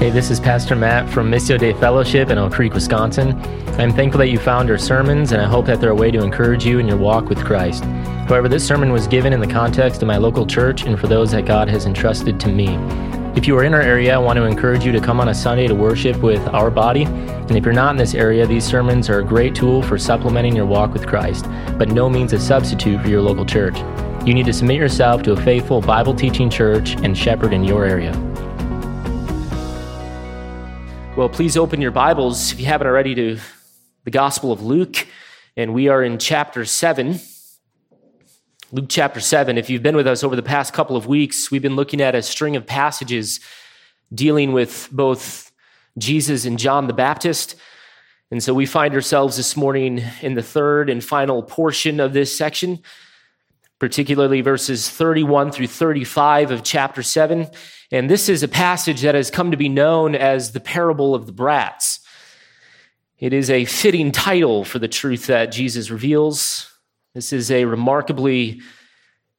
Hey, this is Pastor Matt from Missio Dei Fellowship in Oak Creek, Wisconsin. I'm thankful that you found our sermons, and I hope that they're a way to encourage you in your walk with Christ. However, this sermon was given in the context of my local church and for those that God has entrusted to me. If you are in our area, I want to encourage you to come on a Sunday to worship with our body. And if you're not in this area, these sermons are a great tool for supplementing your walk with Christ, but no means a substitute for your local church. You need to submit yourself to a faithful Bible teaching church and shepherd in your area. Well, please open your Bibles, if you haven't already, to the Gospel of Luke, and we are in chapter 7. Luke chapter 7. If you've been with us over the past couple of weeks, we've been looking at a string of passages dealing with both Jesus and John the Baptist. And so we find ourselves this morning in the third and final portion of this section, particularly verses 31 through 35 of chapter 7. And this is a passage that has come to be known as the parable of the brats. It is a fitting title for the truth that Jesus reveals. This is a remarkably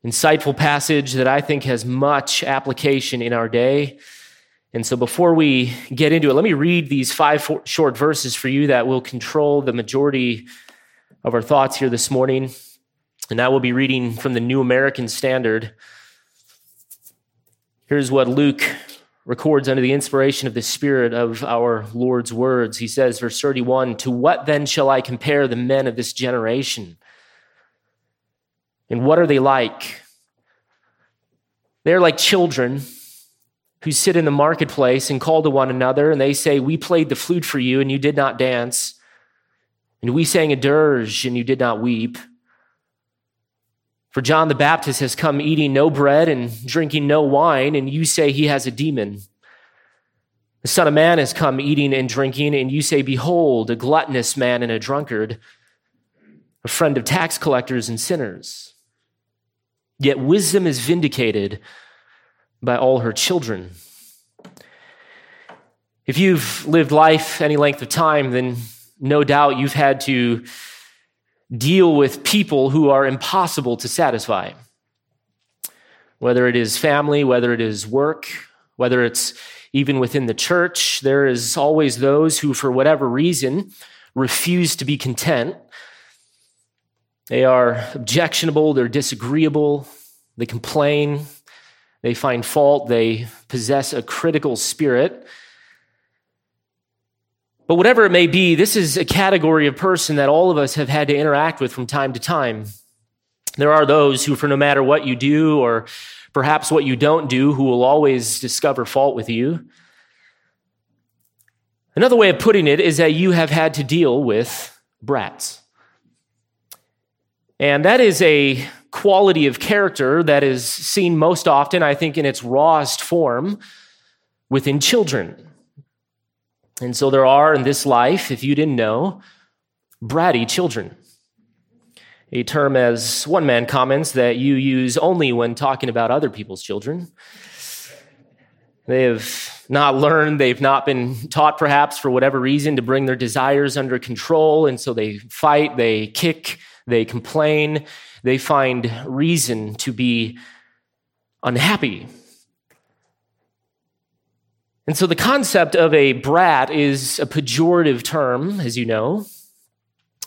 insightful passage that I think has much application in our day. And so before we get into it, let me read these five short verses for you that will control the majority of our thoughts here this morning. And I will be reading from the New American Standard. Here's what Luke records under the inspiration of the Spirit of our Lord's words. He says, verse 31 To what then shall I compare the men of this generation? And what are they like? They're like children who sit in the marketplace and call to one another, and they say, We played the flute for you, and you did not dance. And we sang a dirge, and you did not weep. For John the Baptist has come eating no bread and drinking no wine, and you say he has a demon. The Son of Man has come eating and drinking, and you say, Behold, a gluttonous man and a drunkard, a friend of tax collectors and sinners. Yet wisdom is vindicated by all her children. If you've lived life any length of time, then no doubt you've had to deal with people who are impossible to satisfy. Whether it is family, whether it is work, whether it's even within the church, there is always those who, for whatever reason, refuse to be content. They are objectionable, they're disagreeable, they complain, they find fault, they possess a critical spirit. But whatever it may be, this is a category of person that all of us have had to interact with from time to time. There are those who, for no matter what you do or perhaps what you don't do, who will always discover fault with you. Another way of putting it is that you have had to deal with brats. And that is a quality of character that is seen most often, I think, in its rawest form within children. And so there are in this life, if you didn't know, bratty children. A term, as one man comments, that you use only when talking about other people's children. They have not learned, they've not been taught, perhaps, for whatever reason, to bring their desires under control. And so they fight, they kick, they complain, they find reason to be unhappy and so the concept of a brat is a pejorative term, as you know.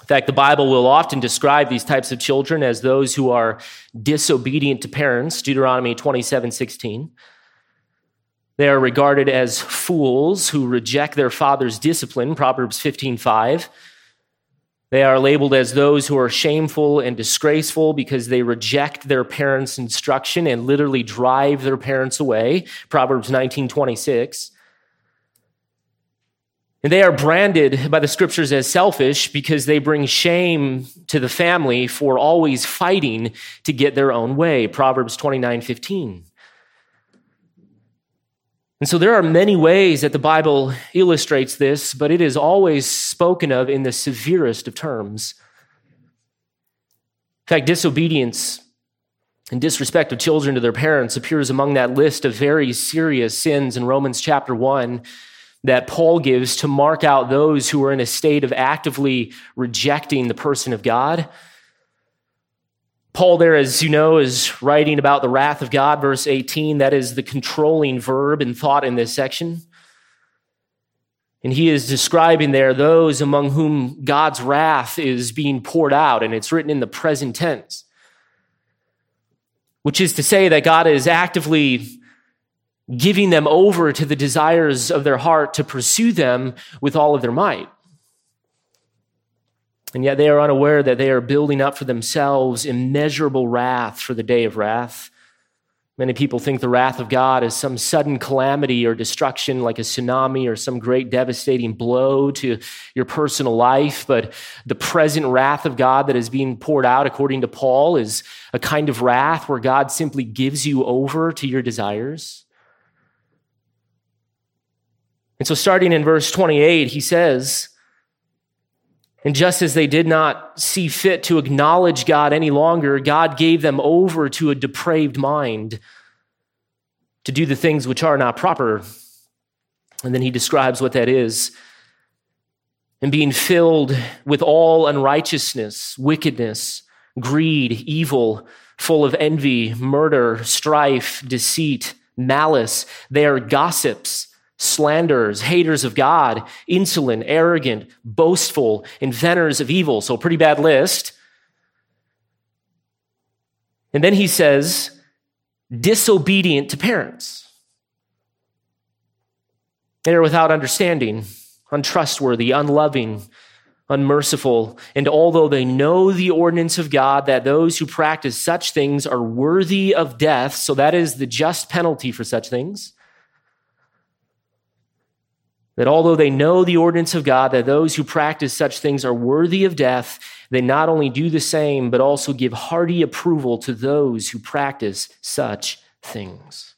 In fact, the Bible will often describe these types of children as those who are disobedient to parents, Deuteronomy 27 16. They are regarded as fools who reject their father's discipline, Proverbs 15 5. They are labeled as those who are shameful and disgraceful because they reject their parents' instruction and literally drive their parents away. Proverbs 19:26. And they are branded by the scriptures as selfish because they bring shame to the family for always fighting to get their own way. Proverbs 29:15. And so there are many ways that the Bible illustrates this, but it is always spoken of in the severest of terms. In fact, disobedience and disrespect of children to their parents appears among that list of very serious sins in Romans chapter 1 that Paul gives to mark out those who are in a state of actively rejecting the person of God. Paul, there, as you know, is writing about the wrath of God, verse 18. That is the controlling verb and thought in this section. And he is describing there those among whom God's wrath is being poured out, and it's written in the present tense, which is to say that God is actively giving them over to the desires of their heart to pursue them with all of their might. And yet they are unaware that they are building up for themselves immeasurable wrath for the day of wrath Many people think the wrath of God is some sudden calamity or destruction, like a tsunami or some great devastating blow to your personal life. But the present wrath of God that is being poured out, according to Paul, is a kind of wrath where God simply gives you over to your desires. And so, starting in verse 28, he says, and just as they did not see fit to acknowledge God any longer, God gave them over to a depraved mind to do the things which are not proper. And then he describes what that is. And being filled with all unrighteousness, wickedness, greed, evil, full of envy, murder, strife, deceit, malice, they are gossips slanderers, haters of God, insolent, arrogant, boastful, inventors of evil. So, pretty bad list. And then he says, disobedient to parents. They are without understanding, untrustworthy, unloving, unmerciful. And although they know the ordinance of God, that those who practice such things are worthy of death, so that is the just penalty for such things that although they know the ordinance of God, that those who practice such things are worthy of death, they not only do the same, but also give hearty approval to those who practice such things.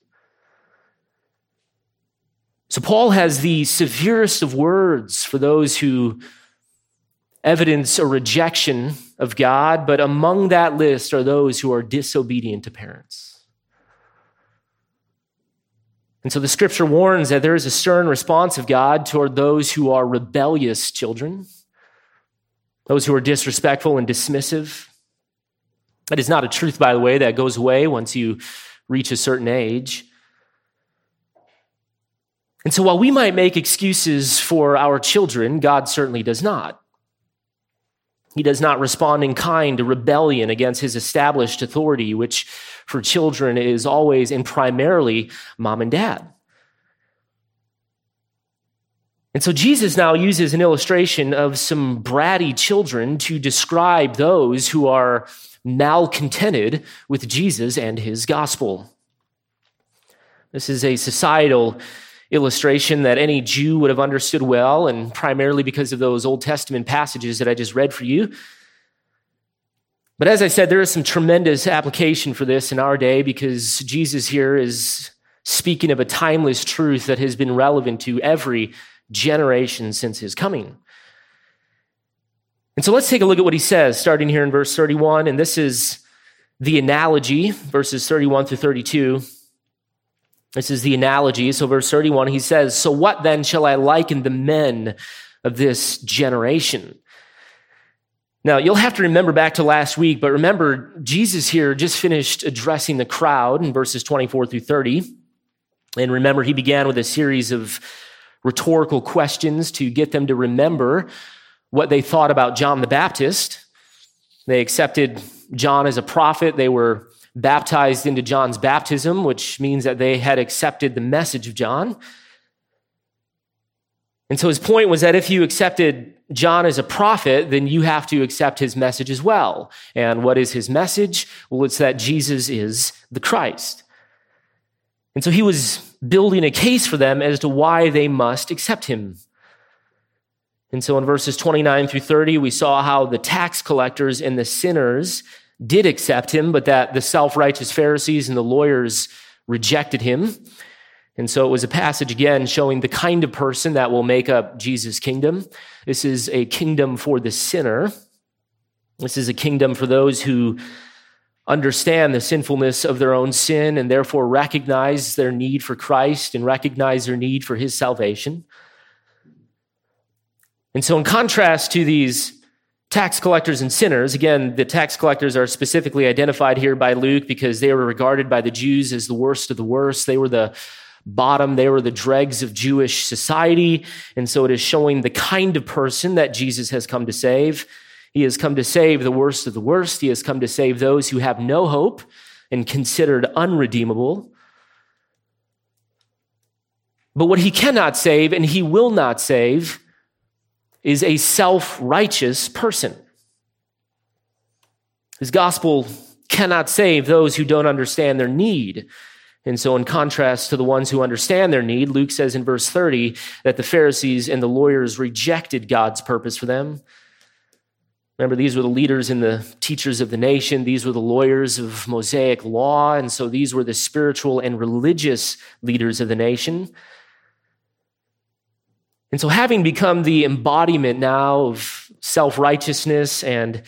So, Paul has the severest of words for those who evidence a rejection of God, but among that list are those who are disobedient to parents. And so the scripture warns that there is a stern response of God toward those who are rebellious children, those who are disrespectful and dismissive. That is not a truth, by the way, that goes away once you reach a certain age. And so while we might make excuses for our children, God certainly does not. He does not respond in kind to rebellion against his established authority, which for children is always and primarily mom and dad. And so Jesus now uses an illustration of some bratty children to describe those who are malcontented with Jesus and his gospel. This is a societal illustration that any Jew would have understood well, and primarily because of those Old Testament passages that I just read for you. But as I said, there is some tremendous application for this in our day because Jesus here is speaking of a timeless truth that has been relevant to every generation since his coming. And so let's take a look at what he says, starting here in verse 31. And this is the analogy, verses 31 through 32. This is the analogy. So, verse 31, he says, So what then shall I liken the men of this generation? Now, you'll have to remember back to last week, but remember, Jesus here just finished addressing the crowd in verses 24 through 30. And remember, he began with a series of rhetorical questions to get them to remember what they thought about John the Baptist. They accepted John as a prophet. They were baptized into John's baptism, which means that they had accepted the message of John. And so his point was that if you accepted John as a prophet, then you have to accept his message as well. And what is his message? Well, it's that Jesus is the Christ. And so he was building a case for them as to why they must accept him. And so in verses 29 through 30, we saw how the tax collectors and the sinners did accept him, but that the self righteous Pharisees and the lawyers rejected him. And so it was a passage again showing the kind of person that will make up Jesus' kingdom. This is a kingdom for the sinner. This is a kingdom for those who understand the sinfulness of their own sin and therefore recognize their need for Christ and recognize their need for his salvation. And so, in contrast to these tax collectors and sinners. Again, the tax collectors are specifically identified here by Luke because they were regarded by the Jews as the worst of the worst. They were the bottom. They were the dregs of Jewish society. And so it is showing the kind of person that Jesus has come to save. He has come to save the worst of the worst. He has come to save those who have no hope and considered unredeemable. But what he cannot save and he will not save is a self righteous person. His gospel cannot save those who don't understand their need. And so, in contrast to the ones who understand their need, Luke says in verse 30 that the Pharisees and the lawyers rejected God's purpose for them. Remember, these were the leaders and the teachers of the nation. These were the lawyers of Mosaic law. And so, these were the spiritual and religious leaders of the nation. And so, having become the embodiment now of self righteousness and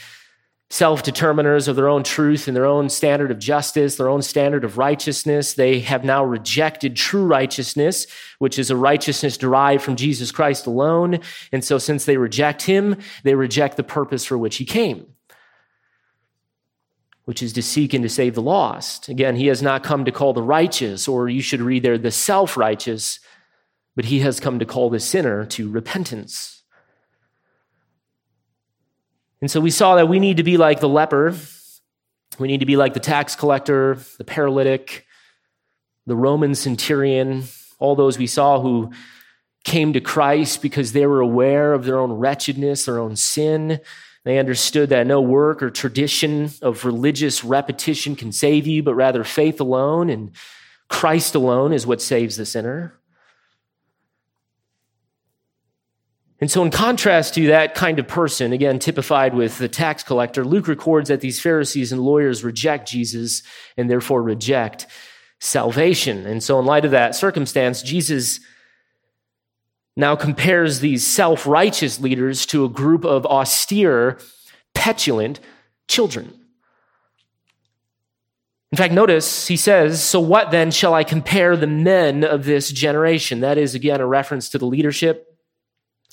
self determiners of their own truth and their own standard of justice, their own standard of righteousness. They have now rejected true righteousness, which is a righteousness derived from Jesus Christ alone. And so, since they reject him, they reject the purpose for which he came. Which is to seek and to save the lost. Again, he has not come to call the righteous, or you should read there, the self righteous, but he has come to call the sinner to repentance. And so we saw that we need to be like the leper. We need to be like the tax collector, the paralytic, the Roman centurion, all those we saw who came to Christ because they were aware of their own wretchedness, their own sin. They understood that no work or tradition of religious repetition can save you, but rather faith alone and Christ alone is what saves the sinner. And so, in contrast to that kind of person, again, typified with the tax collector, Luke records that these Pharisees and lawyers reject Jesus and therefore reject salvation. And so, in light of that circumstance, Jesus now compares these self righteous leaders to a group of austere, petulant children. In fact, notice he says, So what then shall I compare the men of this generation? That is, again, a reference to the leadership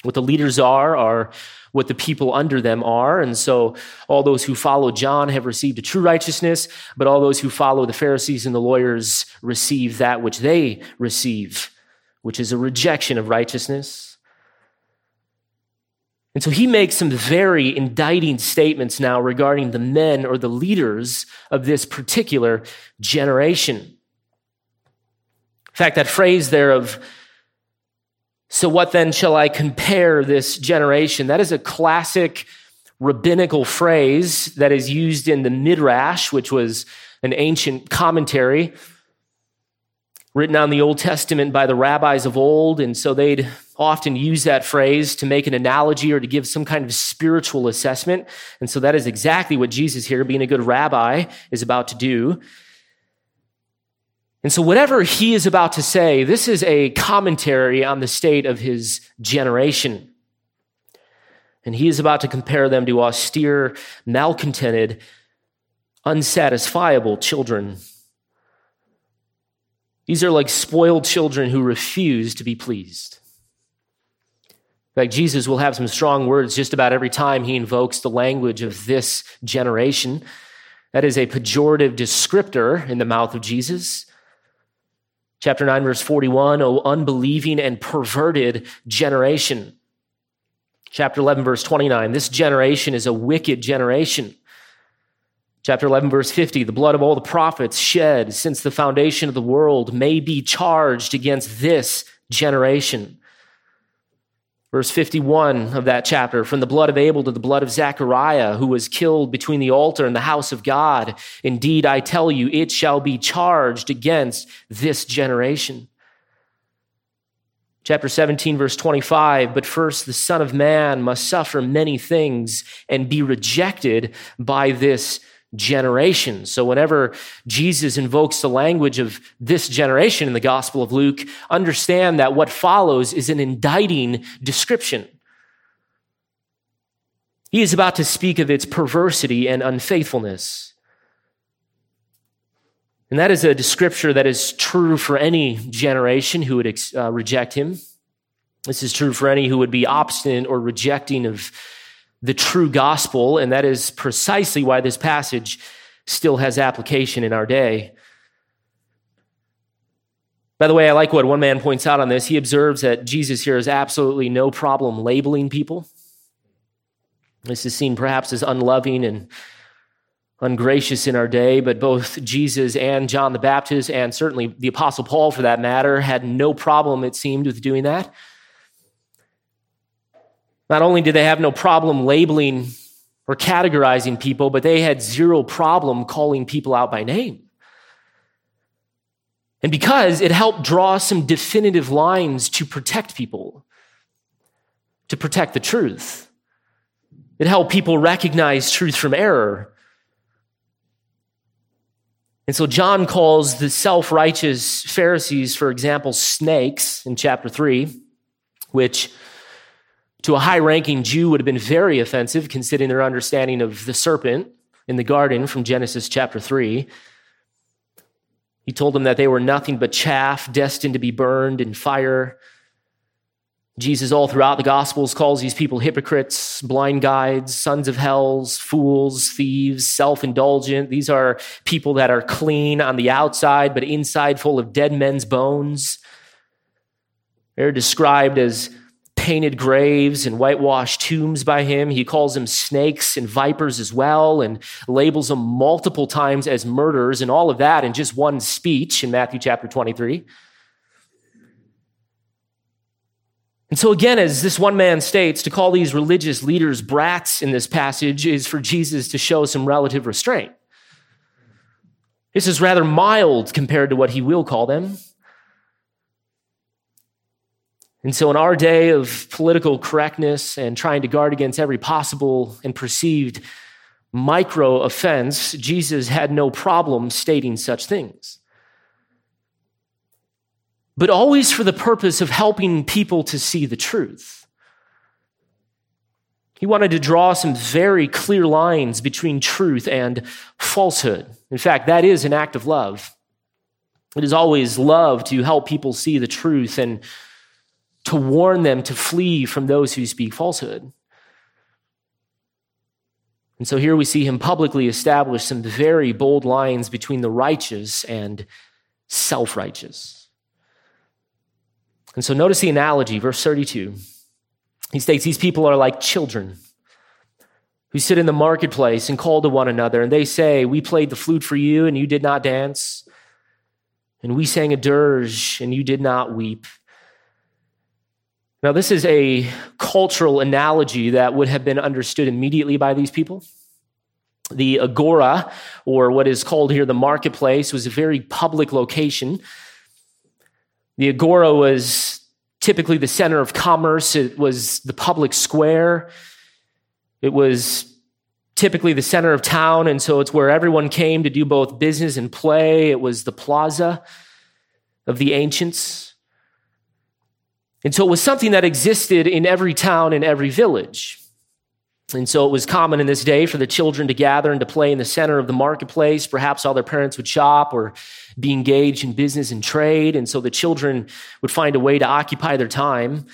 what the leaders are, are what the people under them are. And so all those who follow John have received a true righteousness, but all those who follow the Pharisees and the lawyers receive that which they receive, which is a rejection of righteousness. And so he makes some very indicting statements now regarding the men or the leaders of this particular generation. In fact, that phrase there of so, what then shall I compare this generation? That is a classic rabbinical phrase that is used in the Midrash, which was an ancient commentary written on the Old Testament by the rabbis of old. And so they'd often use that phrase to make an analogy or to give some kind of spiritual assessment. And so that is exactly what Jesus here, being a good rabbi, is about to do. And so, whatever he is about to say, this is a commentary on the state of his generation. And he is about to compare them to austere, malcontented, unsatisfiable children. These are like spoiled children who refuse to be pleased. In fact, Jesus will have some strong words just about every time he invokes the language of this generation. That is a pejorative descriptor in the mouth of Jesus. Chapter 9, verse 41, O unbelieving and perverted generation. Chapter 11, verse 29, this generation is a wicked generation. Chapter 11, verse 50, the blood of all the prophets shed since the foundation of the world may be charged against this generation. Verse 51 of that chapter from the blood of Abel to the blood of Zechariah, who was killed between the altar and the house of God. Indeed, I tell you, it shall be charged against this generation. Chapter 17, verse 25. But first, the Son of Man must suffer many things and be rejected by this generation. So whenever Jesus invokes the language of this generation in the Gospel of Luke, understand that what follows is an indicting description. He is about to speak of its perversity and unfaithfulness. And that is a descriptor that is true for any generation who would uh, reject him. This is true for any who would be obstinate or rejecting of the true gospel, and that is precisely why this passage still has application in our day. By the way, I like what one man points out on this. He observes that Jesus here has absolutely no problem labeling people. This is seen perhaps as unloving and ungracious in our day, but both Jesus and John the Baptist, and certainly the Apostle Paul for that matter, had no problem, it seemed, with doing that. Not only did they have no problem labeling or categorizing people, but they had zero problem calling people out by name. And because it helped draw some definitive lines to protect people, to protect the truth, it helped people recognize truth from error. And so John calls the self righteous Pharisees, for example, snakes in chapter 3, which to a high ranking Jew would have been very offensive considering their understanding of the serpent in the garden from Genesis chapter 3. He told them that they were nothing but chaff destined to be burned in fire. Jesus, all throughout the Gospels, calls these people hypocrites, blind guides, sons of hells, fools, thieves, self indulgent. These are people that are clean on the outside, but inside full of dead men's bones. They're described as painted graves and whitewashed tombs by him. He calls them snakes and vipers as well and labels them multiple times as murderers and all of that in just one speech in Matthew chapter 23. And so, again, as this one man states, to call these religious leaders brats in this passage is for Jesus to show some relative restraint. This is rather mild compared to what he will call them. And so, in our day of political correctness and trying to guard against every possible and perceived micro offense, Jesus had no problem stating such things but always for the purpose of helping people to see the truth. He wanted to draw some very clear lines between truth and falsehood. In fact, that is an act of love. It is always love to help people see the truth and to warn them to flee from those who speak falsehood. And so here we see him publicly establish some very bold lines between the righteous and self righteous. And so notice the analogy, verse 32. He states, These people are like children who sit in the marketplace and call to one another, and they say, We played the flute for you, and you did not dance. And we sang a dirge, and you did not weep. Now, this is a cultural analogy that would have been understood immediately by these people. The agora, or what is called here the marketplace, was a very public location the agora was typically the center of commerce, it was the public square, it was typically the center of town, and so it's where everyone came to do both business and play. It was the plaza of the ancients. And so it was something that existed in every town and every village. And so it was common in this day for the children to gather and to play in the center of the marketplace. Perhaps all their parents would shop or be engaged in business and trade. And so the children would find a way to occupy their time.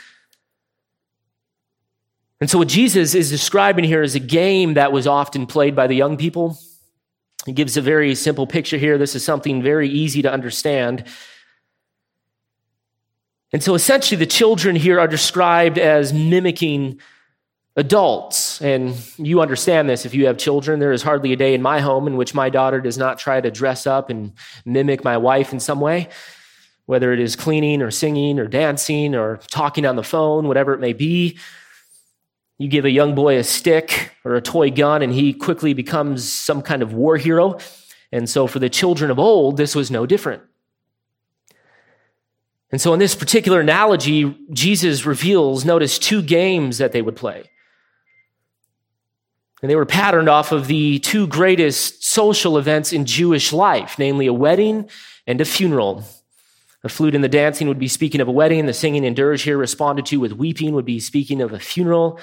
And so what Jesus is describing here is a game that was often played by the young people. He gives a very simple picture here. This is something very easy to understand. And so essentially, the children here are described as mimicking adults, and you understand this if you have children, there is hardly a day in my home in which my daughter does not try to dress up and mimic my wife in some way, whether it is cleaning or singing or dancing or talking on the phone, whatever it may be. You give a young boy a stick or a toy gun, and he quickly becomes some kind of war hero. And so, for the children of old, this was no different. And so, in this particular analogy, Jesus reveals, notice, two games that they would play. And they were patterned off of the two greatest social events in Jewish life, namely a wedding and a funeral. The flute and the dancing would be speaking of a wedding. And the singing and dirge here responded to with weeping would be speaking of a funeral.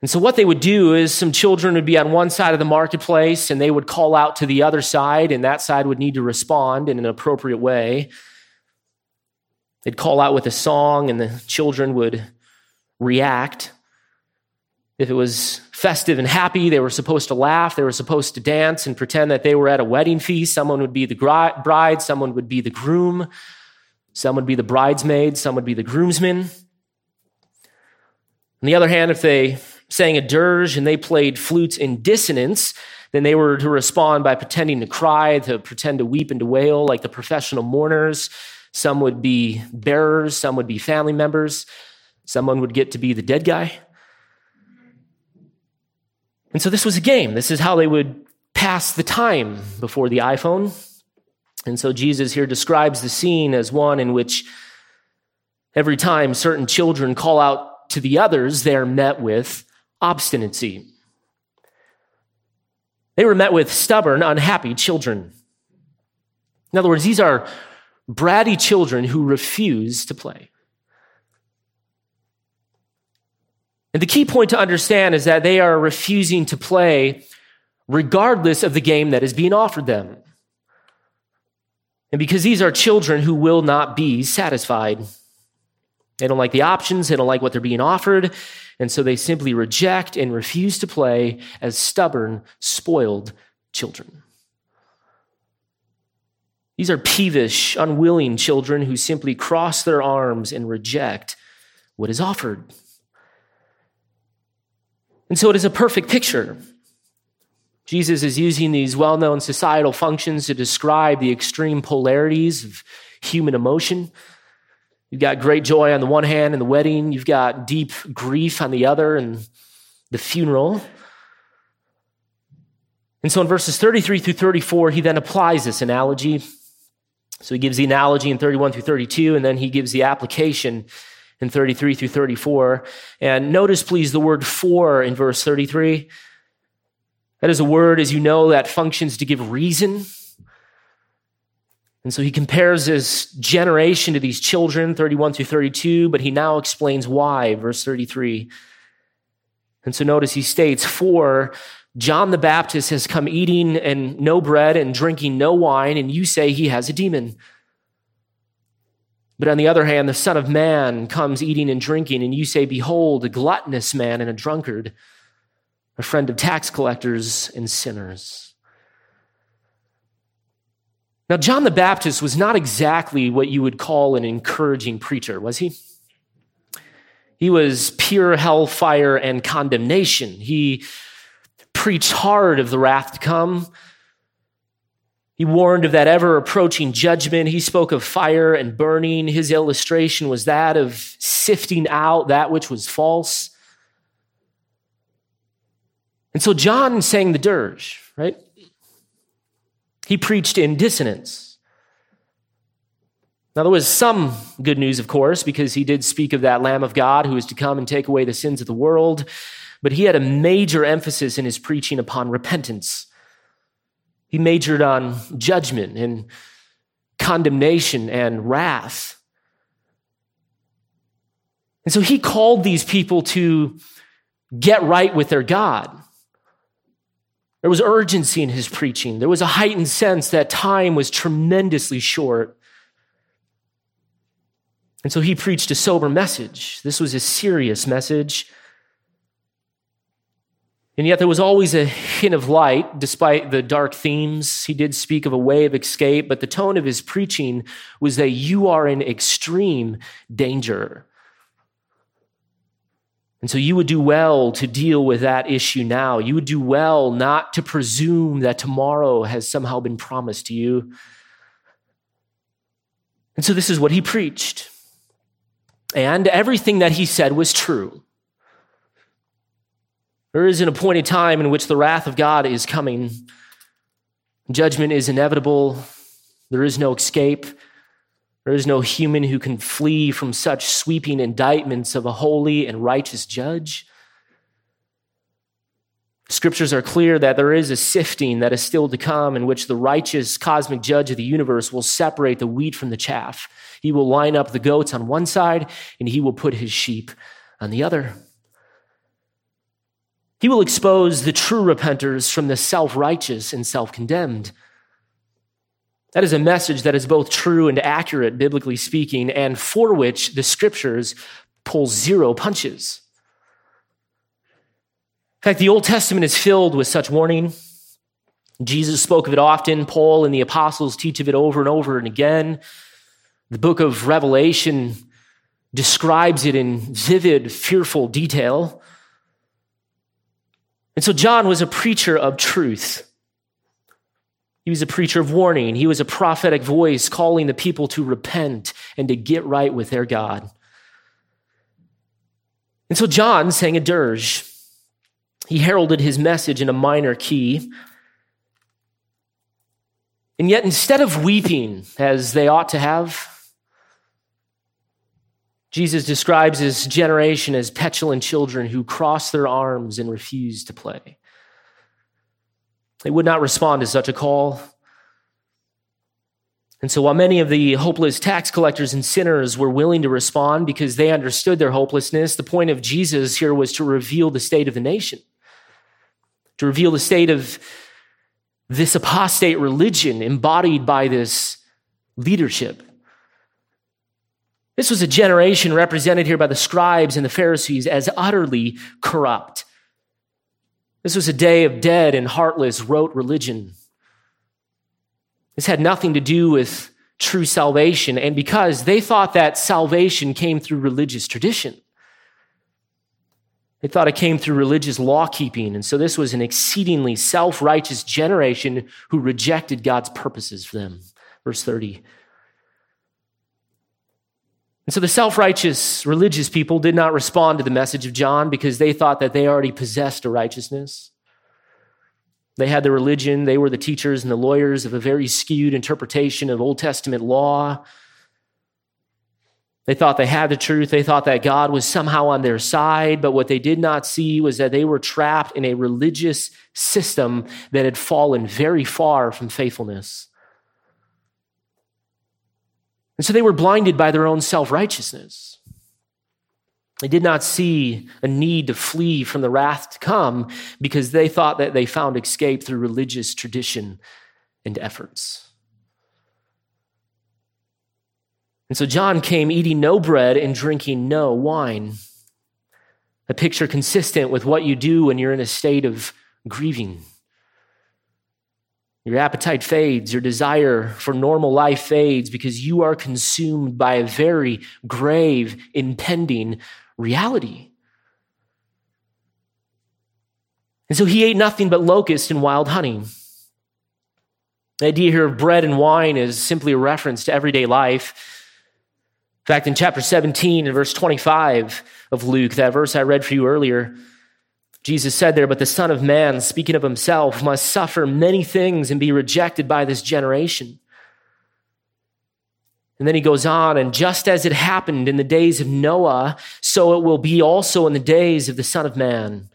And so, what they would do is some children would be on one side of the marketplace and they would call out to the other side, and that side would need to respond in an appropriate way. They'd call out with a song, and the children would react. If it was festive and happy. They were supposed to laugh. They were supposed to dance and pretend that they were at a wedding feast. Someone would be the bride, someone would be the groom, some would be the bridesmaid, some would be the groomsmen. On the other hand, if they sang a dirge and they played flutes in dissonance, then they were to respond by pretending to cry, to pretend to weep and to wail like the professional mourners. Some would be bearers, some would be family members, someone would get to be the dead guy. And so this was a game. This is how they would pass the time before the iPhone. And so Jesus here describes the scene as one in which every time certain children call out to the others, they're met with obstinacy. They were met with stubborn, unhappy children. In other words, these are bratty children who refuse to play. And the key point to understand is that they are refusing to play regardless of the game that is being offered them. And because these are children who will not be satisfied. They don't like the options, they don't like what they're being offered, and so they simply reject and refuse to play as stubborn, spoiled children. These are peevish, unwilling children who simply cross their arms and reject what is offered. And so it is a perfect picture. Jesus is using these well known societal functions to describe the extreme polarities of human emotion. You've got great joy on the one hand in the wedding, you've got deep grief on the other and the funeral. And so in verses 33 through 34, he then applies this analogy. So he gives the analogy in 31 through 32, and then he gives the application in 33 through 34. And notice, please, the word for in verse 33. That is a word, as you know, that functions to give reason and so he compares his generation to these children, 31 through 32, but he now explains why, verse 33. And so notice he states, For John the Baptist has come eating and no bread and drinking no wine, and you say he has a demon. But on the other hand, the Son of Man comes eating and drinking, and you say, Behold, a gluttonous man and a drunkard, a friend of tax collectors and sinners. Now, John the Baptist was not exactly what you would call an encouraging preacher, was he? He was pure hellfire and condemnation. He preached hard of the wrath to come. He warned of that ever approaching judgment. He spoke of fire and burning. His illustration was that of sifting out that which was false. And so John sang the dirge, right? He preached in dissonance. Now, there was some good news, of course, because he did speak of that Lamb of God who is to come and take away the sins of the world, but he had a major emphasis in his preaching upon repentance. He majored on judgment and condemnation and wrath. And so he called these people to get right with their God. There was urgency in his preaching. There was a heightened sense that time was tremendously short. And so he preached a sober message. This was a serious message. And yet there was always a hint of light, despite the dark themes. He did speak of a way of escape, but the tone of his preaching was that you are in extreme danger. And so you would do well to deal with that issue now. You would do well not to presume that tomorrow has somehow been promised to you. And so this is what he preached. And everything that he said was true. There is an appointed time in which the wrath of God is coming. Judgment is inevitable. There is no escape. There is no human who can flee from such sweeping indictments of a holy and righteous judge. Scriptures are clear that there is a sifting that is still to come in which the righteous cosmic judge of the universe will separate the wheat from the chaff. He will line up the goats on one side and he will put his sheep on the other. He will expose the true repenters from the self righteous and self condemned. That is a message that is both true and accurate, biblically speaking, and for which the scriptures pull zero punches. In fact, the Old Testament is filled with such warning. Jesus spoke of it often. Paul and the apostles teach of it over and over and again. The book of Revelation describes it in vivid, fearful detail. And so John was a preacher of truth. He was a preacher of warning. He was a prophetic voice calling the people to repent and to get right with their God. And so John sang a dirge. He heralded his message in a minor key. And yet, instead of weeping as they ought to have, Jesus describes his generation as petulant children who cross their arms and refuse to play. They would not respond to such a call. And so, while many of the hopeless tax collectors and sinners were willing to respond because they understood their hopelessness, the point of Jesus here was to reveal the state of the nation, to reveal the state of this apostate religion embodied by this leadership. This was a generation represented here by the scribes and the Pharisees as utterly corrupt. This was a day of dead and heartless rote religion. This had nothing to do with true salvation, and because they thought that salvation came through religious tradition. They thought it came through religious law keeping. And so this was an exceedingly self righteous generation who rejected God's purposes for them. Verse 30. And so the self righteous religious people did not respond to the message of John because they thought that they already possessed a righteousness. They had the religion, they were the teachers and the lawyers of a very skewed interpretation of Old Testament law. They thought they had the truth. They thought that God was somehow on their side. But what they did not see was that they were trapped in a religious system that had fallen very far from faithfulness. And so they were blinded by their own self righteousness. They did not see a need to flee from the wrath to come because they thought that they found escape through religious tradition and efforts. And so John came eating no bread and drinking no wine, a picture consistent with what you do when you're in a state of grieving. Your appetite fades, your desire for normal life fades because you are consumed by a very grave, impending reality. And so he ate nothing but locust and wild honey. The idea here of bread and wine is simply a reference to everyday life. In fact, in chapter 17 and verse 25 of Luke, that verse I read for you earlier, Jesus said there, But the Son of Man, speaking of himself, must suffer many things and be rejected by this generation. And then he goes on, and just as it happened in the days of Noah, so it will be also in the days of the Son of Man.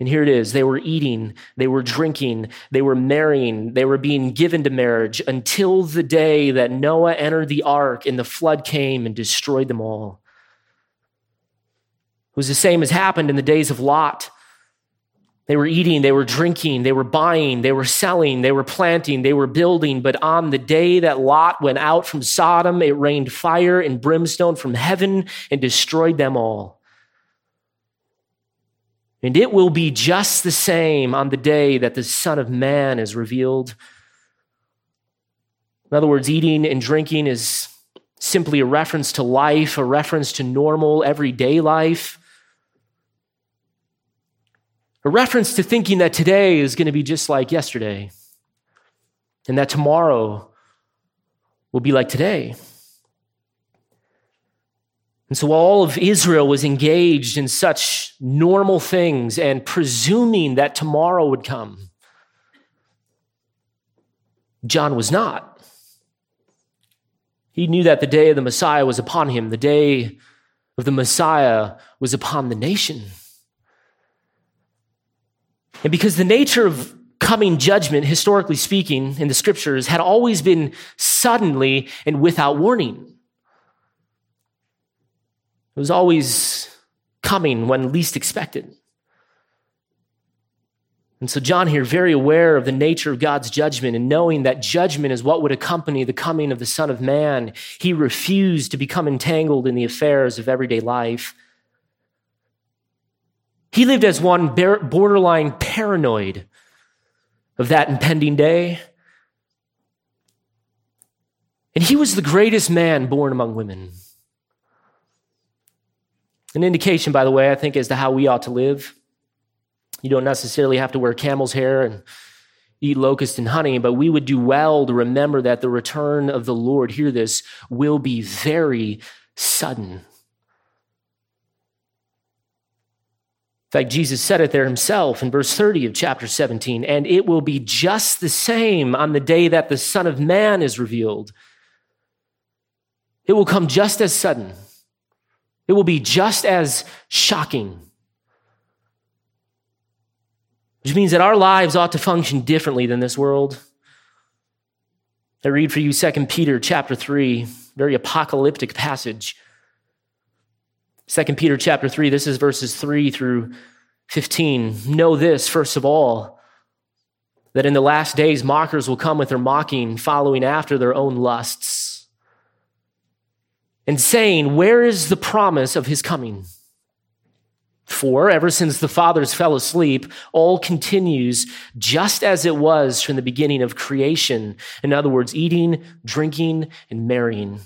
And here it is. They were eating, they were drinking, they were marrying, they were being given to marriage until the day that Noah entered the ark and the flood came and destroyed them all. It was the same as happened in the days of Lot. They were eating, they were drinking, they were buying, they were selling, they were planting, they were building. But on the day that Lot went out from Sodom, it rained fire and brimstone from heaven and destroyed them all. And it will be just the same on the day that the Son of Man is revealed. In other words, eating and drinking is simply a reference to life, a reference to normal, everyday life a reference to thinking that today is going to be just like yesterday and that tomorrow will be like today. And so all of Israel was engaged in such normal things and presuming that tomorrow would come. John was not. He knew that the day of the Messiah was upon him, the day of the Messiah was upon the nation. And because the nature of coming judgment, historically speaking, in the scriptures, had always been suddenly and without warning. It was always coming when least expected. And so, John here, very aware of the nature of God's judgment and knowing that judgment is what would accompany the coming of the Son of Man, he refused to become entangled in the affairs of everyday life. He lived as one borderline paranoid of that impending day. And he was the greatest man born among women. An indication, by the way, I think, as to how we ought to live. You don't necessarily have to wear camel's hair and eat locust and honey, but we would do well to remember that the return of the Lord, hear this, will be very sudden. Fact, Jesus said it there himself in verse 30 of chapter 17, and it will be just the same on the day that the Son of Man is revealed. It will come just as sudden. It will be just as shocking. Which means that our lives ought to function differently than this world. I read for you 2 Peter chapter 3, very apocalyptic passage. 2 Peter chapter 3, this is verses 3 through 15. Know this, first of all, that in the last days mockers will come with their mocking, following after their own lusts, and saying, Where is the promise of his coming? For ever since the fathers fell asleep, all continues just as it was from the beginning of creation. In other words, eating, drinking, and marrying.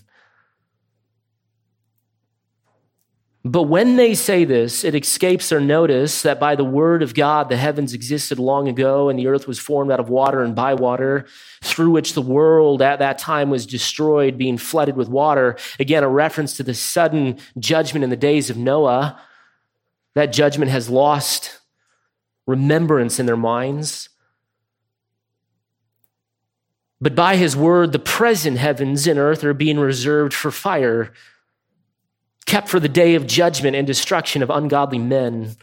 But when they say this, it escapes their notice that by the word of God, the heavens existed long ago and the earth was formed out of water and by water, through which the world at that time was destroyed, being flooded with water. Again, a reference to the sudden judgment in the days of Noah. That judgment has lost remembrance in their minds. But by his word, the present heavens and earth are being reserved for fire kept for the day of judgment and destruction of ungodly men.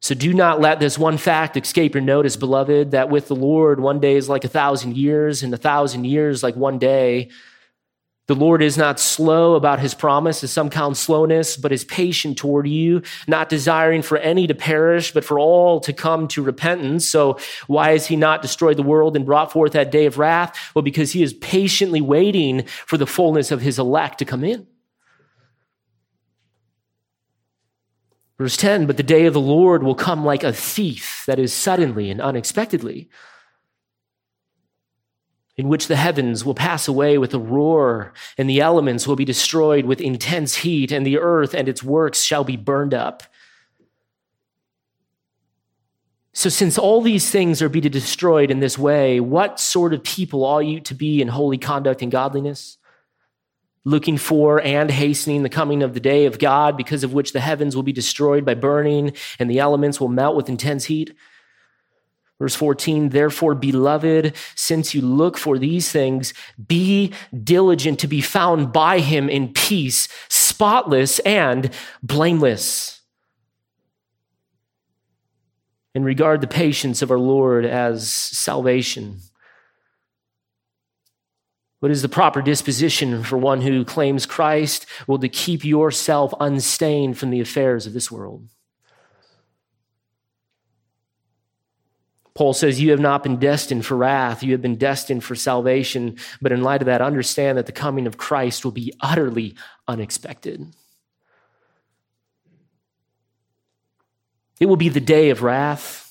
So do not let this one fact escape your notice, beloved, that with the Lord, one day is like a thousand years, and a thousand years like one day. The Lord is not slow about his promise, as some count slowness, but is patient toward you, not desiring for any to perish, but for all to come to repentance. So why has he not destroyed the world and brought forth that day of wrath? Well, because he is patiently waiting for the fullness of his elect to come in. Verse 10 But the day of the Lord will come like a thief, that is, suddenly and unexpectedly, in which the heavens will pass away with a roar, and the elements will be destroyed with intense heat, and the earth and its works shall be burned up. So, since all these things are to be destroyed in this way, what sort of people ought you to be in holy conduct and godliness? looking for and hastening the coming of the day of God, because of which the heavens will be destroyed by burning and the elements will melt with intense heat. Verse 14, therefore, beloved, since you look for these things, be diligent to be found by him in peace, spotless and blameless. And regard the patience of our Lord as salvation what is the proper disposition for one who claims Christ? Well, to keep yourself unstained from the affairs of this world. Paul says, You have not been destined for wrath, you have been destined for salvation. But in light of that, understand that the coming of Christ will be utterly unexpected. It will be the day of wrath.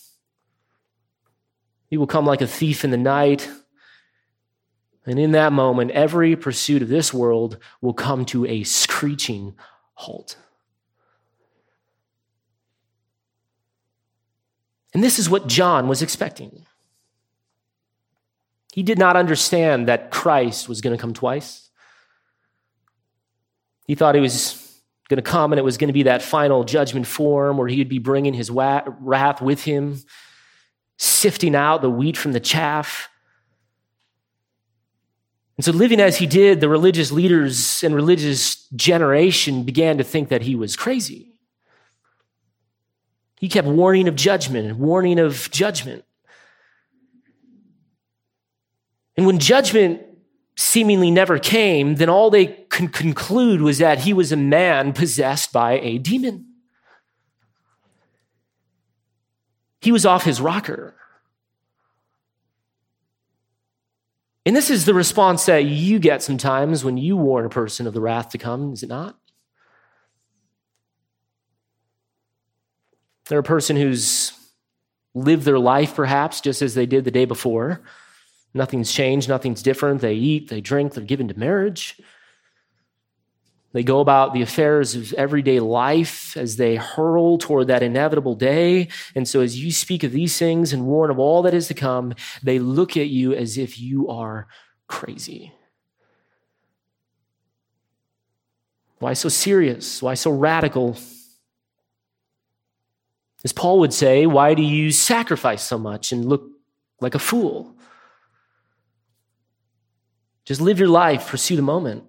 He will come like a thief in the night. And in that moment, every pursuit of this world will come to a screeching halt. And this is what John was expecting. He did not understand that Christ was going to come twice. He thought he was going to come and it was going to be that final judgment form where he would be bringing his wrath with him, sifting out the wheat from the chaff. And so, living as he did, the religious leaders and religious generation began to think that he was crazy. He kept warning of judgment and warning of judgment. And when judgment seemingly never came, then all they could conclude was that he was a man possessed by a demon. He was off his rocker. And this is the response that you get sometimes when you warn a person of the wrath to come, is it not? They're a person who's lived their life perhaps just as they did the day before. Nothing's changed, nothing's different. They eat, they drink, they're given to marriage. They go about the affairs of everyday life as they hurl toward that inevitable day. And so, as you speak of these things and warn of all that is to come, they look at you as if you are crazy. Why so serious? Why so radical? As Paul would say, why do you sacrifice so much and look like a fool? Just live your life, pursue the moment.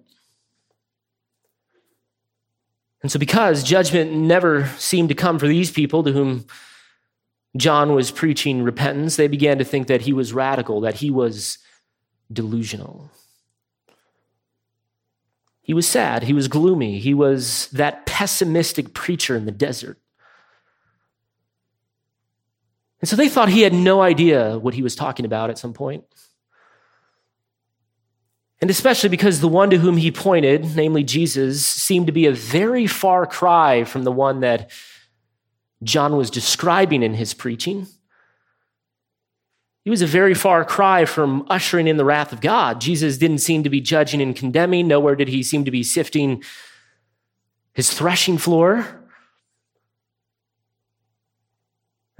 And so, because judgment never seemed to come for these people to whom John was preaching repentance, they began to think that he was radical, that he was delusional. He was sad, he was gloomy, he was that pessimistic preacher in the desert. And so they thought he had no idea what he was talking about at some point. And especially because the one to whom he pointed, namely Jesus, seemed to be a very far cry from the one that John was describing in his preaching. He was a very far cry from ushering in the wrath of God. Jesus didn't seem to be judging and condemning. Nowhere did he seem to be sifting his threshing floor.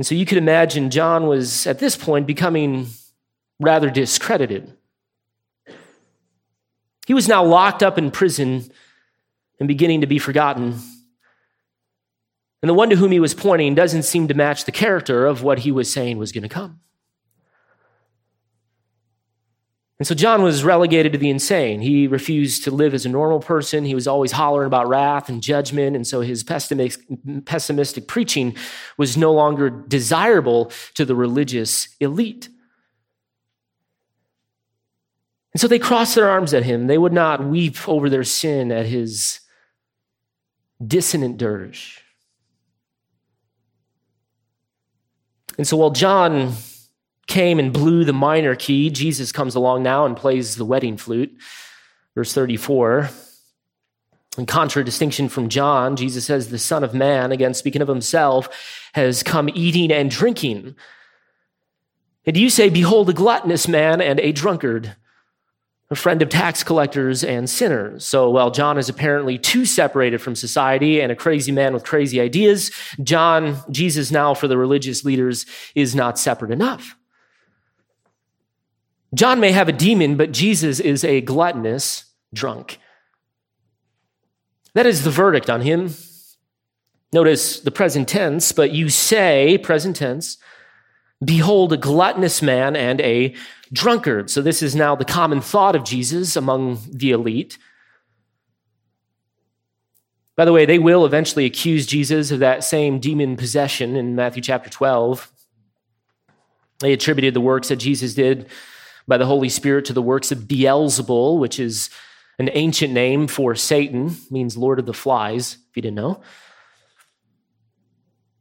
And so you could imagine John was at this point becoming rather discredited. He was now locked up in prison and beginning to be forgotten. And the one to whom he was pointing doesn't seem to match the character of what he was saying was going to come. And so John was relegated to the insane. He refused to live as a normal person. He was always hollering about wrath and judgment. And so his pessimistic preaching was no longer desirable to the religious elite. And so they crossed their arms at him. They would not weep over their sin at his dissonant dirge. And so while John came and blew the minor key. Jesus comes along now and plays the wedding flute. Verse 34. In contradistinction from John, Jesus says, The Son of Man, again speaking of himself, has come eating and drinking. And you say, Behold, a gluttonous man and a drunkard, a friend of tax collectors and sinners. So while John is apparently too separated from society and a crazy man with crazy ideas, John, Jesus now for the religious leaders, is not separate enough. John may have a demon, but Jesus is a gluttonous drunk. That is the verdict on him. Notice the present tense, but you say, present tense, behold, a gluttonous man and a drunkard. So this is now the common thought of Jesus among the elite. By the way, they will eventually accuse Jesus of that same demon possession in Matthew chapter 12. They attributed the works that Jesus did by the Holy Spirit to the works of Beelzebul, which is an ancient name for Satan, means Lord of the Flies, if you didn't know.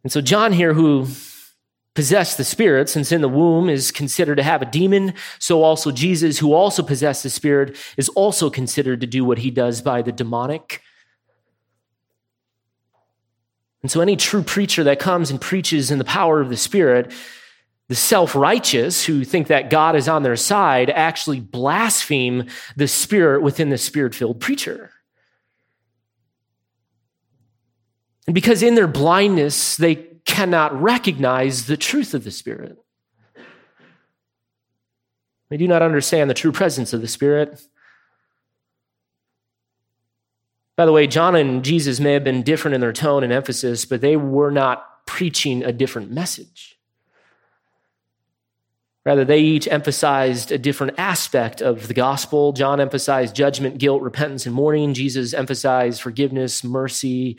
And so, John here, who possessed the Spirit, since in the womb is considered to have a demon, so also Jesus, who also possessed the Spirit, is also considered to do what he does by the demonic. And so, any true preacher that comes and preaches in the power of the Spirit the self righteous who think that God is on their side actually blaspheme the spirit within the spirit filled preacher. And because in their blindness, they cannot recognize the truth of the Spirit. They do not understand the true presence of the Spirit. By the way, John and Jesus may have been different in their tone and emphasis, but they were not preaching a different message. Rather, they each emphasized a different aspect of the gospel. John emphasized judgment, guilt, repentance, and mourning. Jesus emphasized forgiveness, mercy,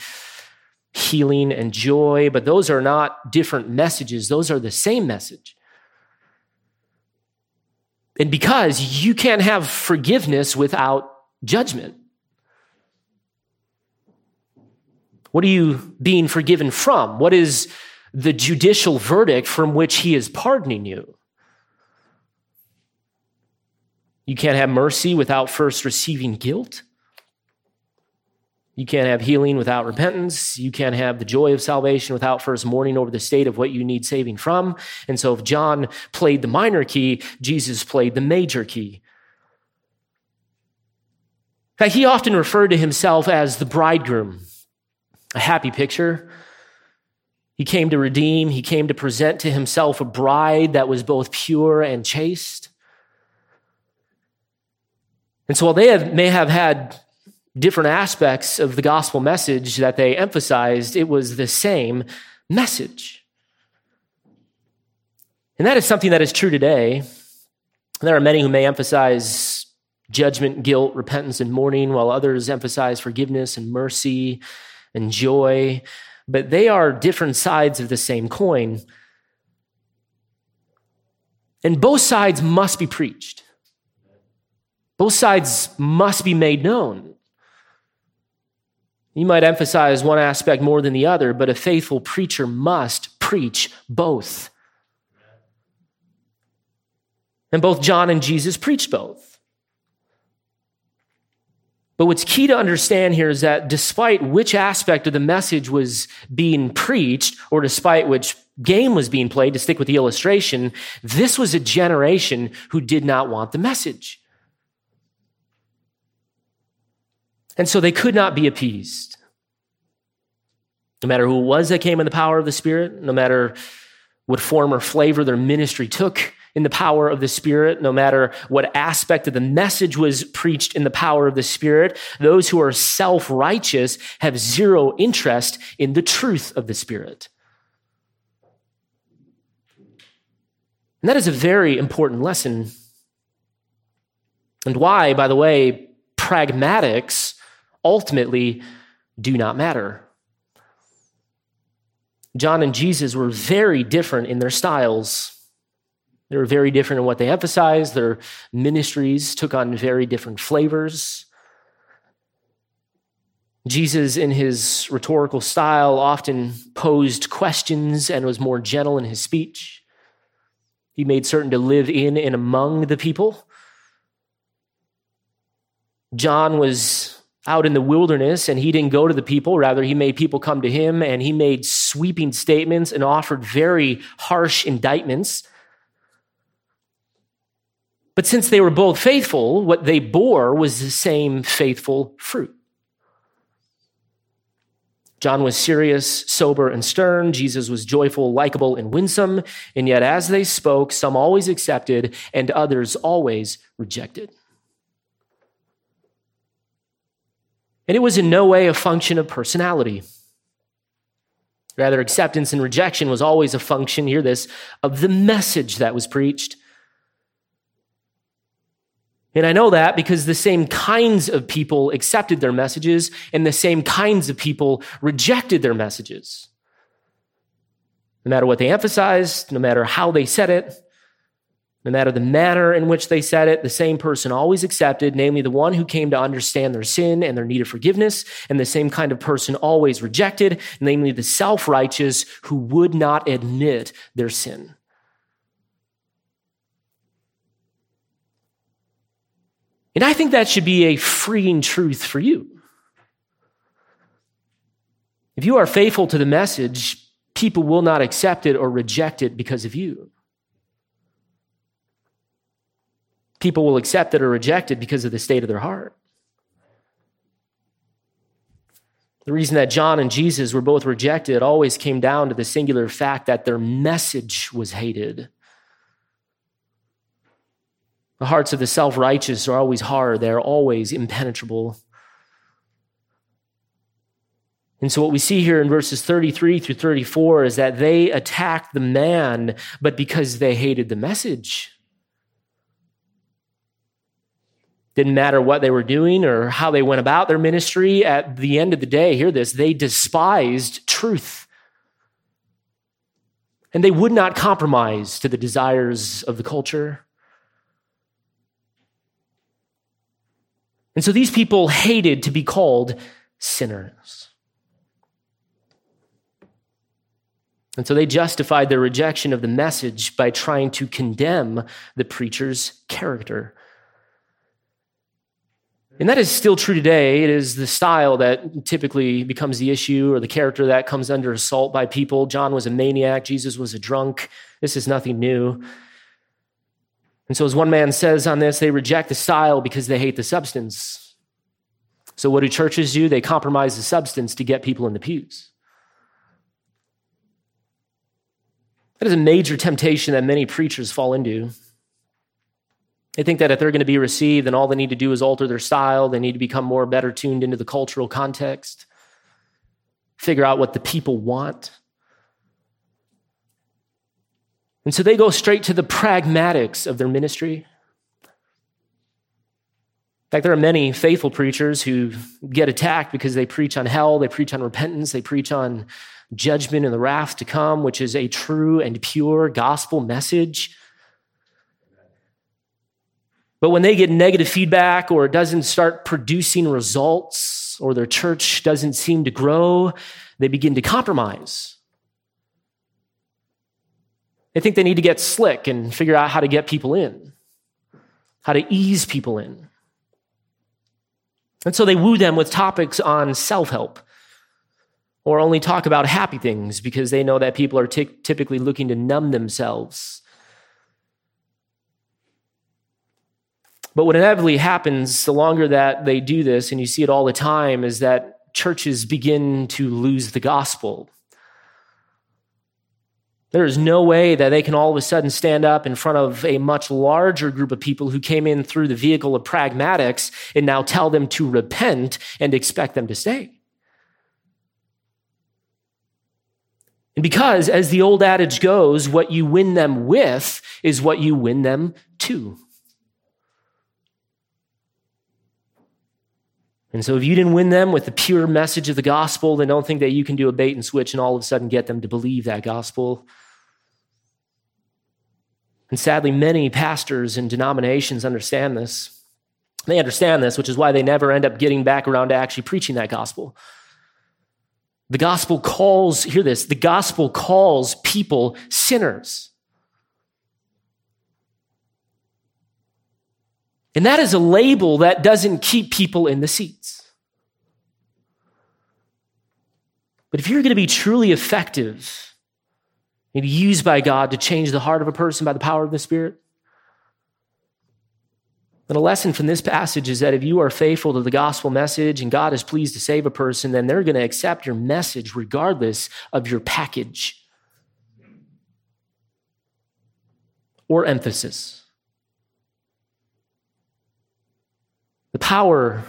healing, and joy. But those are not different messages, those are the same message. And because you can't have forgiveness without judgment. What are you being forgiven from? What is the judicial verdict from which he is pardoning you? You can't have mercy without first receiving guilt. You can't have healing without repentance. You can't have the joy of salvation without first mourning over the state of what you need saving from. And so, if John played the minor key, Jesus played the major key. In he often referred to himself as the bridegroom, a happy picture. He came to redeem, he came to present to himself a bride that was both pure and chaste. And so, while they have, may have had different aspects of the gospel message that they emphasized, it was the same message. And that is something that is true today. There are many who may emphasize judgment, guilt, repentance, and mourning, while others emphasize forgiveness and mercy and joy. But they are different sides of the same coin. And both sides must be preached. Both sides must be made known. You might emphasize one aspect more than the other, but a faithful preacher must preach both. And both John and Jesus preached both. But what's key to understand here is that despite which aspect of the message was being preached, or despite which game was being played, to stick with the illustration, this was a generation who did not want the message. And so they could not be appeased. No matter who it was that came in the power of the Spirit, no matter what form or flavor their ministry took in the power of the Spirit, no matter what aspect of the message was preached in the power of the Spirit, those who are self righteous have zero interest in the truth of the Spirit. And that is a very important lesson. And why, by the way, pragmatics ultimately do not matter. John and Jesus were very different in their styles. They were very different in what they emphasized. Their ministries took on very different flavors. Jesus, in his rhetorical style, often posed questions and was more gentle in his speech. He made certain to live in and among the people. John was out in the wilderness and he didn't go to the people. Rather, he made people come to him and he made sweeping statements and offered very harsh indictments. But since they were both faithful, what they bore was the same faithful fruit. John was serious, sober, and stern. Jesus was joyful, likable, and winsome. And yet, as they spoke, some always accepted and others always rejected. And it was in no way a function of personality. Rather, acceptance and rejection was always a function, hear this, of the message that was preached. And I know that because the same kinds of people accepted their messages and the same kinds of people rejected their messages. No matter what they emphasized, no matter how they said it, no matter the manner in which they said it, the same person always accepted, namely the one who came to understand their sin and their need of forgiveness, and the same kind of person always rejected, namely the self righteous who would not admit their sin. And I think that should be a freeing truth for you. If you are faithful to the message, people will not accept it or reject it because of you. People will accept it or reject it because of the state of their heart. The reason that John and Jesus were both rejected always came down to the singular fact that their message was hated. The hearts of the self righteous are always hard, they're always impenetrable. And so, what we see here in verses 33 through 34 is that they attacked the man, but because they hated the message. Didn't matter what they were doing or how they went about their ministry. At the end of the day, hear this, they despised truth. And they would not compromise to the desires of the culture. And so these people hated to be called sinners. And so they justified their rejection of the message by trying to condemn the preacher's character. And that is still true today. It is the style that typically becomes the issue or the character that comes under assault by people. John was a maniac, Jesus was a drunk. This is nothing new. And so, as one man says on this, they reject the style because they hate the substance. So, what do churches do? They compromise the substance to get people in the pews. That is a major temptation that many preachers fall into. They think that if they're going to be received, then all they need to do is alter their style. They need to become more better tuned into the cultural context, figure out what the people want. And so they go straight to the pragmatics of their ministry. In fact, there are many faithful preachers who get attacked because they preach on hell, they preach on repentance, they preach on judgment and the wrath to come, which is a true and pure gospel message. But when they get negative feedback or it doesn't start producing results or their church doesn't seem to grow, they begin to compromise. They think they need to get slick and figure out how to get people in, how to ease people in. And so they woo them with topics on self help or only talk about happy things because they know that people are t- typically looking to numb themselves But what inevitably happens, the longer that they do this, and you see it all the time, is that churches begin to lose the gospel. There is no way that they can all of a sudden stand up in front of a much larger group of people who came in through the vehicle of pragmatics and now tell them to repent and expect them to stay. And because, as the old adage goes, what you win them with is what you win them to. And so if you didn't win them with the pure message of the gospel, then don't think that you can do a bait and switch and all of a sudden get them to believe that gospel. And sadly, many pastors and denominations understand this. They understand this, which is why they never end up getting back around to actually preaching that gospel. The gospel calls, hear this, the gospel calls people sinners. And that is a label that doesn't keep people in the seats. But if you're going to be truly effective and used by God to change the heart of a person by the power of the Spirit, then a lesson from this passage is that if you are faithful to the gospel message and God is pleased to save a person, then they're going to accept your message regardless of your package or emphasis. The power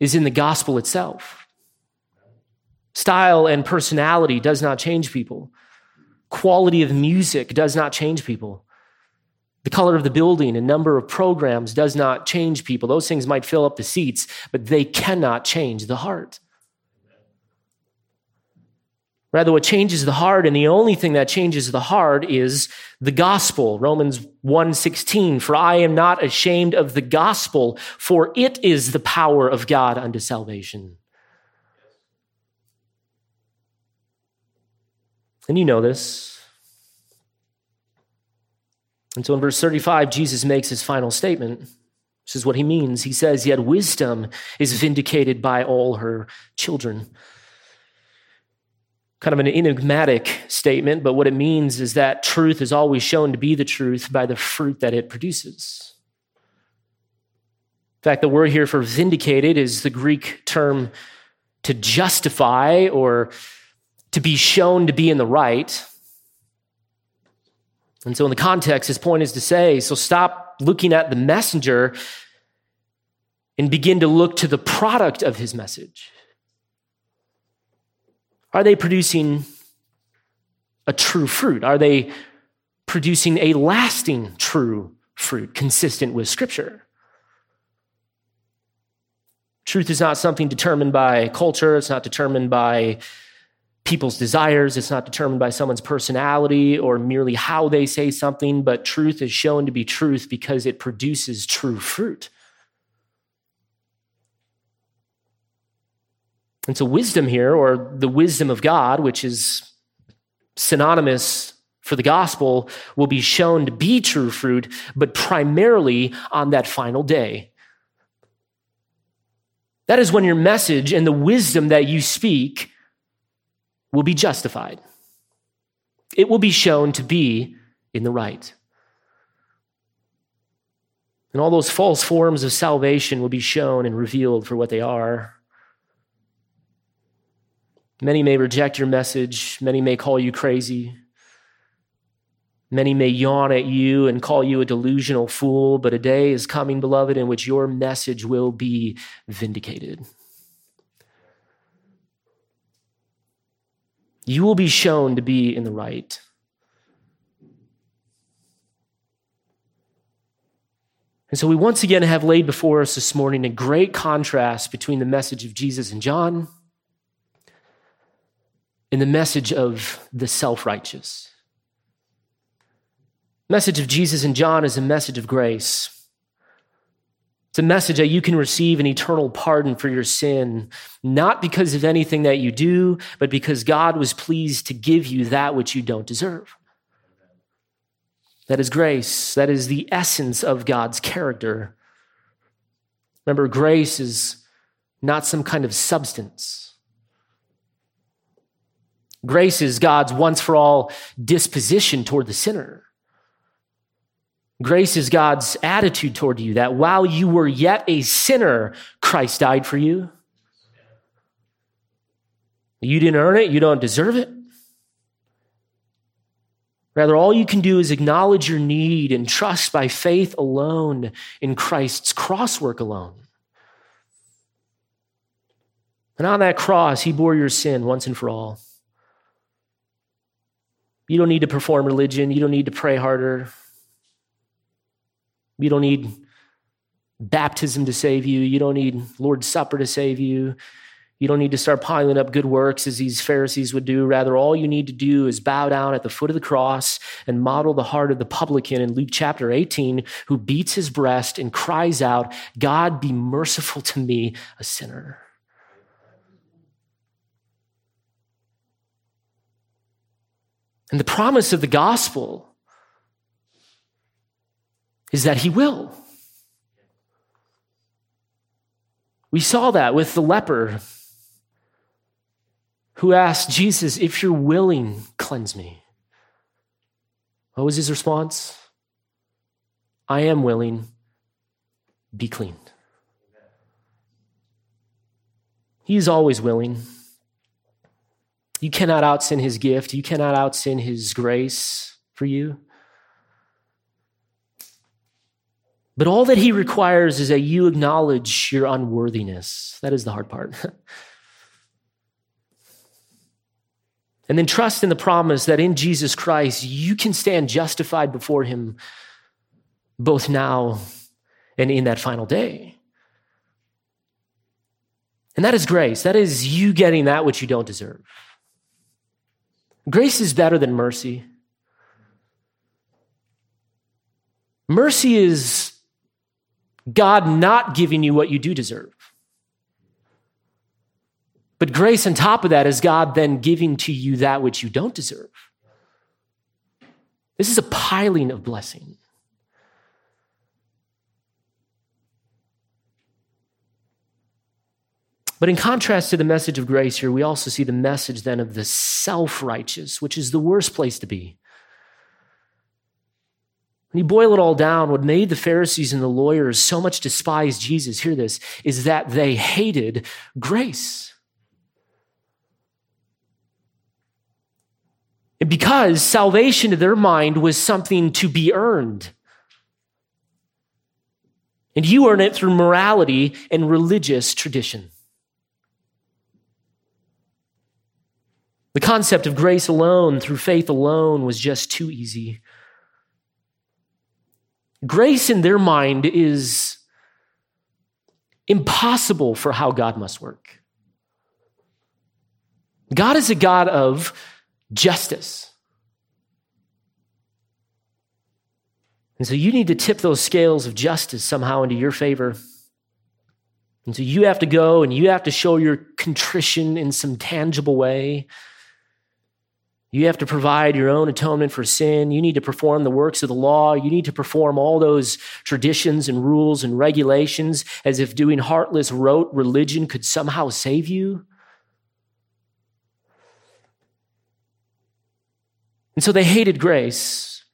is in the gospel itself. Style and personality does not change people. Quality of music does not change people. The color of the building and number of programs does not change people. Those things might fill up the seats, but they cannot change the heart. Rather, what changes the heart, and the only thing that changes the heart is the gospel. Romans 1:16, for I am not ashamed of the gospel, for it is the power of God unto salvation. And you know this. And so in verse 35, Jesus makes his final statement. This is what he means. He says, Yet wisdom is vindicated by all her children kind of an enigmatic statement, but what it means is that truth is always shown to be the truth by the fruit that it produces. In fact, the word here for vindicated is the Greek term to justify or to be shown to be in the right. And so, in the context, his point is to say so stop looking at the messenger and begin to look to the product of his message. Are they producing a true fruit? Are they producing a lasting true fruit consistent with Scripture? Truth is not something determined by culture, it's not determined by people's desires, it's not determined by someone's personality or merely how they say something, but truth is shown to be truth because it produces true fruit. And so, wisdom here, or the wisdom of God, which is synonymous for the gospel, will be shown to be true fruit, but primarily on that final day That is when your message and the wisdom that you speak will be justified. It will be shown to be in the right. And all those false forms of salvation will be shown and revealed for what they are. Many may reject your message, many may call you crazy. Many may yawn at you and call you a delusional fool, but a day is coming, beloved, in which your message will be vindicated. You will be shown to be in the right. And so we once again have laid before us this morning a great contrast between the message of Jesus and John and the message of the self righteous message of Jesus and John is a message of grace. It's a message that you can receive an eternal pardon for your sin, not because of anything that you do, but because God was pleased to give you that which you don't deserve. That is grace. That is the essence of God's character. Remember, grace is not some kind of substance. Grace is God's once for all disposition toward the sinner. Grace is God's attitude toward you that while you were yet a sinner, Christ died for you. You didn't earn it, you don't deserve it. Rather, all you can do is acknowledge your need and trust by faith alone in Christ's crosswork alone. And on that cross, he bore your sin once and for all. You don't need to perform religion, you don't need to pray harder. You don't need baptism to save you. You don't need Lord's Supper to save you. You don't need to start piling up good works as these Pharisees would do. Rather, all you need to do is bow down at the foot of the cross and model the heart of the publican in Luke chapter 18 who beats his breast and cries out, God, be merciful to me, a sinner. And the promise of the gospel is that he will. We saw that with the leper who asked Jesus, If you're willing, cleanse me. What was his response? I am willing, be cleaned. He is always willing. You cannot outsin his gift, you cannot outsin his grace for you. But all that he requires is that you acknowledge your unworthiness. That is the hard part. and then trust in the promise that in Jesus Christ, you can stand justified before him both now and in that final day. And that is grace. That is you getting that which you don't deserve. Grace is better than mercy. Mercy is God not giving you what you do deserve. But grace on top of that is God then giving to you that which you don't deserve. This is a piling of blessing. But in contrast to the message of grace here, we also see the message then of the self righteous, which is the worst place to be. When you boil it all down, what made the Pharisees and the lawyers so much despise Jesus, hear this, is that they hated grace. Because salvation to their mind was something to be earned. And you earn it through morality and religious tradition. The concept of grace alone, through faith alone, was just too easy. Grace in their mind is impossible for how God must work. God is a God of justice. And so you need to tip those scales of justice somehow into your favor. And so you have to go and you have to show your contrition in some tangible way. You have to provide your own atonement for sin. You need to perform the works of the law. You need to perform all those traditions and rules and regulations as if doing heartless, rote religion could somehow save you. And so they hated grace.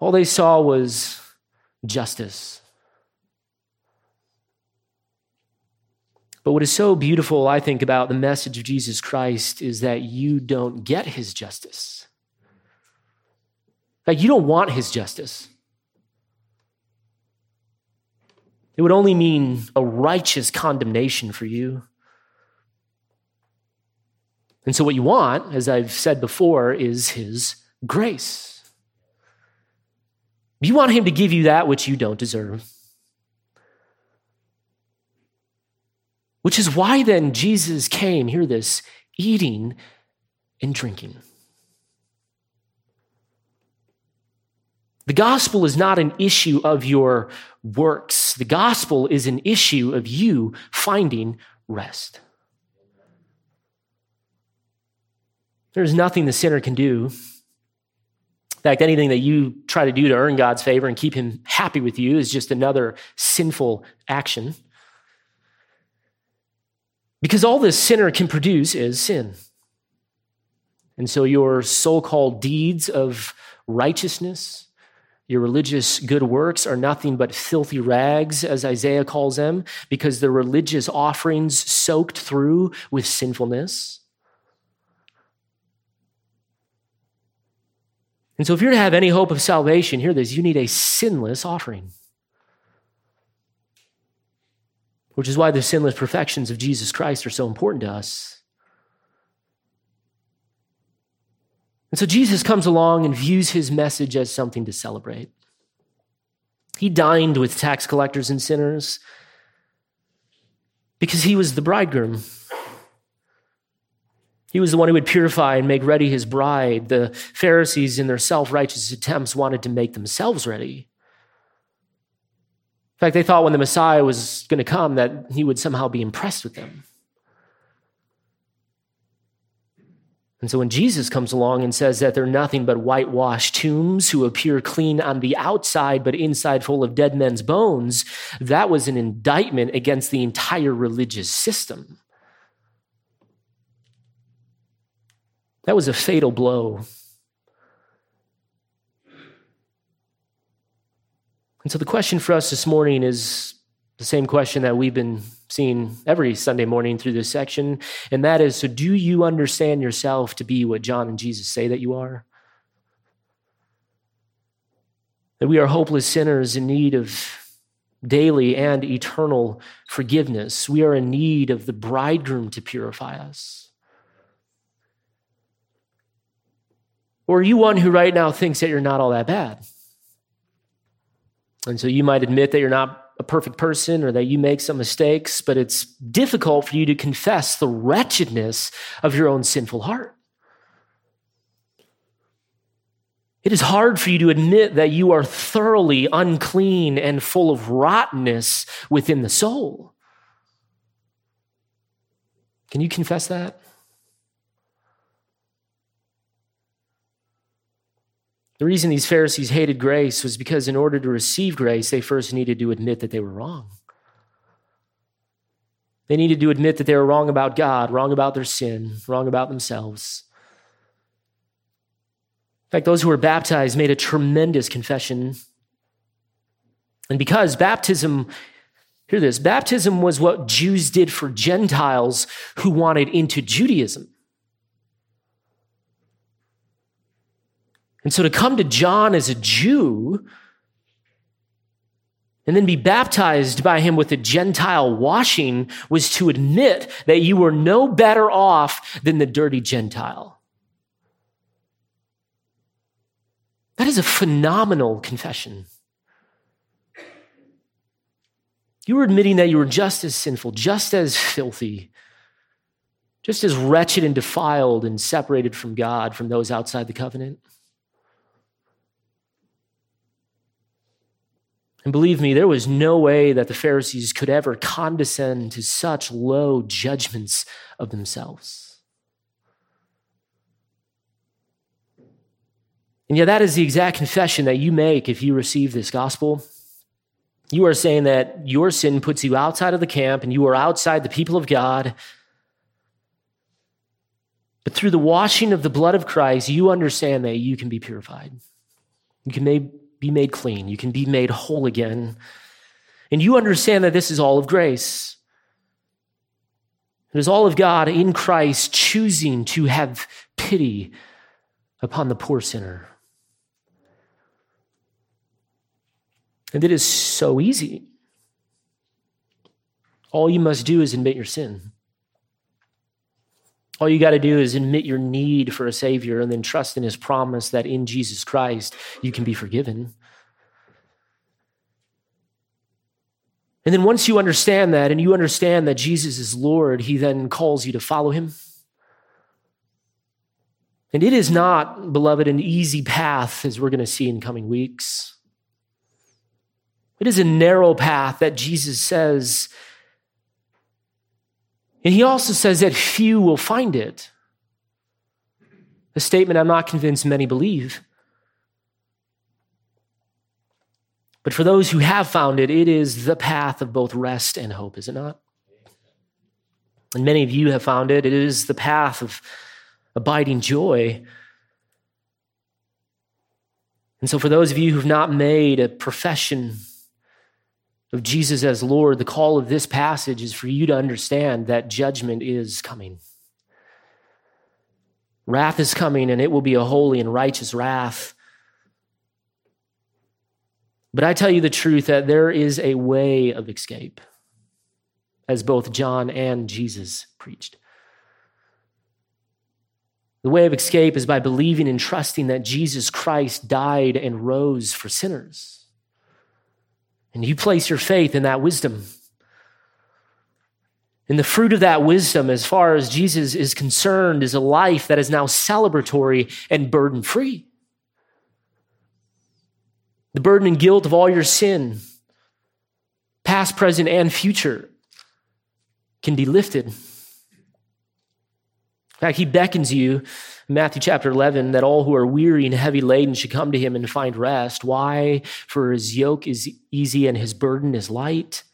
All they saw was justice. But what is so beautiful, I think, about the message of Jesus Christ is that you don't get his justice. Like, you don't want his justice. It would only mean a righteous condemnation for you. And so, what you want, as I've said before, is his grace. You want him to give you that which you don't deserve. Which is why then Jesus came, hear this, eating and drinking. The gospel is not an issue of your works. The gospel is an issue of you finding rest. There's nothing the sinner can do. In fact, anything that you try to do to earn God's favor and keep him happy with you is just another sinful action. Because all this sinner can produce is sin. And so your so called deeds of righteousness, your religious good works are nothing but filthy rags, as Isaiah calls them, because they're religious offerings soaked through with sinfulness. And so, if you're to have any hope of salvation, hear this you need a sinless offering. Which is why the sinless perfections of Jesus Christ are so important to us. And so Jesus comes along and views his message as something to celebrate. He dined with tax collectors and sinners because he was the bridegroom. He was the one who would purify and make ready his bride. The Pharisees, in their self righteous attempts, wanted to make themselves ready. In fact, they thought when the Messiah was going to come that he would somehow be impressed with them. And so when Jesus comes along and says that they're nothing but whitewashed tombs who appear clean on the outside, but inside full of dead men's bones, that was an indictment against the entire religious system. That was a fatal blow And so the question for us this morning is the same question that we've been seeing every Sunday morning through this section, and that is so do you understand yourself to be what John and Jesus say that you are? That we are hopeless sinners in need of daily and eternal forgiveness. We are in need of the bridegroom to purify us. Or are you one who right now thinks that you're not all that bad? And so you might admit that you're not a perfect person or that you make some mistakes, but it's difficult for you to confess the wretchedness of your own sinful heart. It is hard for you to admit that you are thoroughly unclean and full of rottenness within the soul. Can you confess that? The reason these Pharisees hated grace was because, in order to receive grace, they first needed to admit that they were wrong. They needed to admit that they were wrong about God, wrong about their sin, wrong about themselves. In fact, those who were baptized made a tremendous confession. And because baptism, hear this, baptism was what Jews did for Gentiles who wanted into Judaism. And so to come to John as a Jew and then be baptized by him with a Gentile washing was to admit that you were no better off than the dirty Gentile. That is a phenomenal confession. You were admitting that you were just as sinful, just as filthy, just as wretched and defiled and separated from God from those outside the covenant. And believe me, there was no way that the Pharisees could ever condescend to such low judgments of themselves. And yet, that is the exact confession that you make if you receive this gospel. You are saying that your sin puts you outside of the camp and you are outside the people of God. But through the washing of the blood of Christ, you understand that you can be purified. You can be made clean. You can be made whole again. And you understand that this is all of grace. It is all of God in Christ choosing to have pity upon the poor sinner. And it is so easy. All you must do is admit your sin. All you got to do is admit your need for a Savior and then trust in His promise that in Jesus Christ you can be forgiven. And then once you understand that and you understand that Jesus is Lord, He then calls you to follow Him. And it is not, beloved, an easy path, as we're going to see in coming weeks. It is a narrow path that Jesus says. And he also says that few will find it. A statement I'm not convinced many believe. But for those who have found it, it is the path of both rest and hope, is it not? And many of you have found it. It is the path of abiding joy. And so, for those of you who've not made a profession of Jesus as Lord, the call of this passage is for you to understand that judgment is coming. Wrath is coming, and it will be a holy and righteous wrath. But I tell you the truth that there is a way of escape, as both John and Jesus preached. The way of escape is by believing and trusting that Jesus Christ died and rose for sinners. And you place your faith in that wisdom. And the fruit of that wisdom, as far as Jesus is concerned, is a life that is now celebratory and burden free. The burden and guilt of all your sin, past, present, and future, can be lifted. In fact, he beckons you Matthew chapter 11 that all who are weary and heavy laden should come to him and find rest. Why? For his yoke is easy and his burden is light.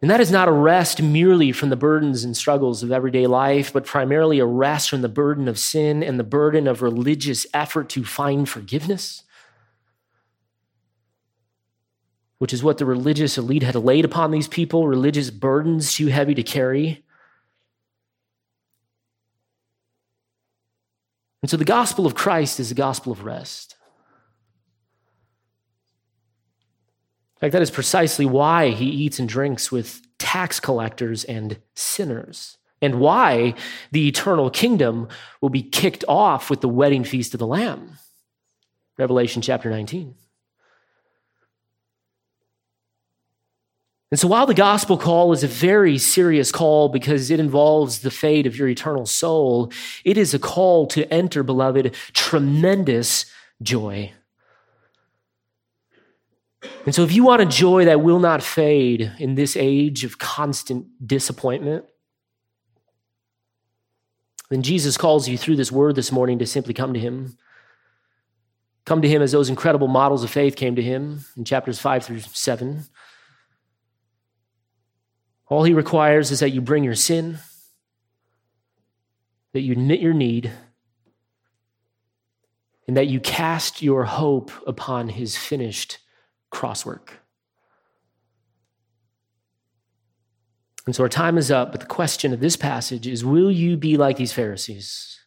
And that is not a rest merely from the burdens and struggles of everyday life, but primarily a rest from the burden of sin and the burden of religious effort to find forgiveness, which is what the religious elite had laid upon these people religious burdens too heavy to carry. And so the gospel of Christ is the gospel of rest. In fact, that is precisely why he eats and drinks with tax collectors and sinners, and why the eternal kingdom will be kicked off with the wedding feast of the Lamb. Revelation chapter 19. And so, while the gospel call is a very serious call because it involves the fate of your eternal soul, it is a call to enter, beloved, tremendous joy. And so, if you want a joy that will not fade in this age of constant disappointment, then Jesus calls you through this word this morning to simply come to Him. Come to Him as those incredible models of faith came to Him in chapters 5 through 7. All he requires is that you bring your sin, that you admit your need, and that you cast your hope upon his finished crosswork. And so our time is up, but the question of this passage is Will you be like these Pharisees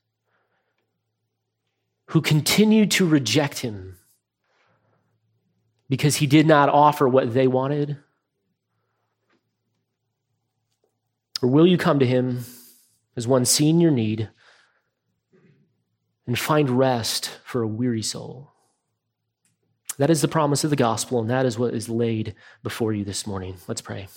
who continue to reject him because he did not offer what they wanted? Or will you come to him as one seeing your need and find rest for a weary soul? That is the promise of the gospel, and that is what is laid before you this morning. Let's pray.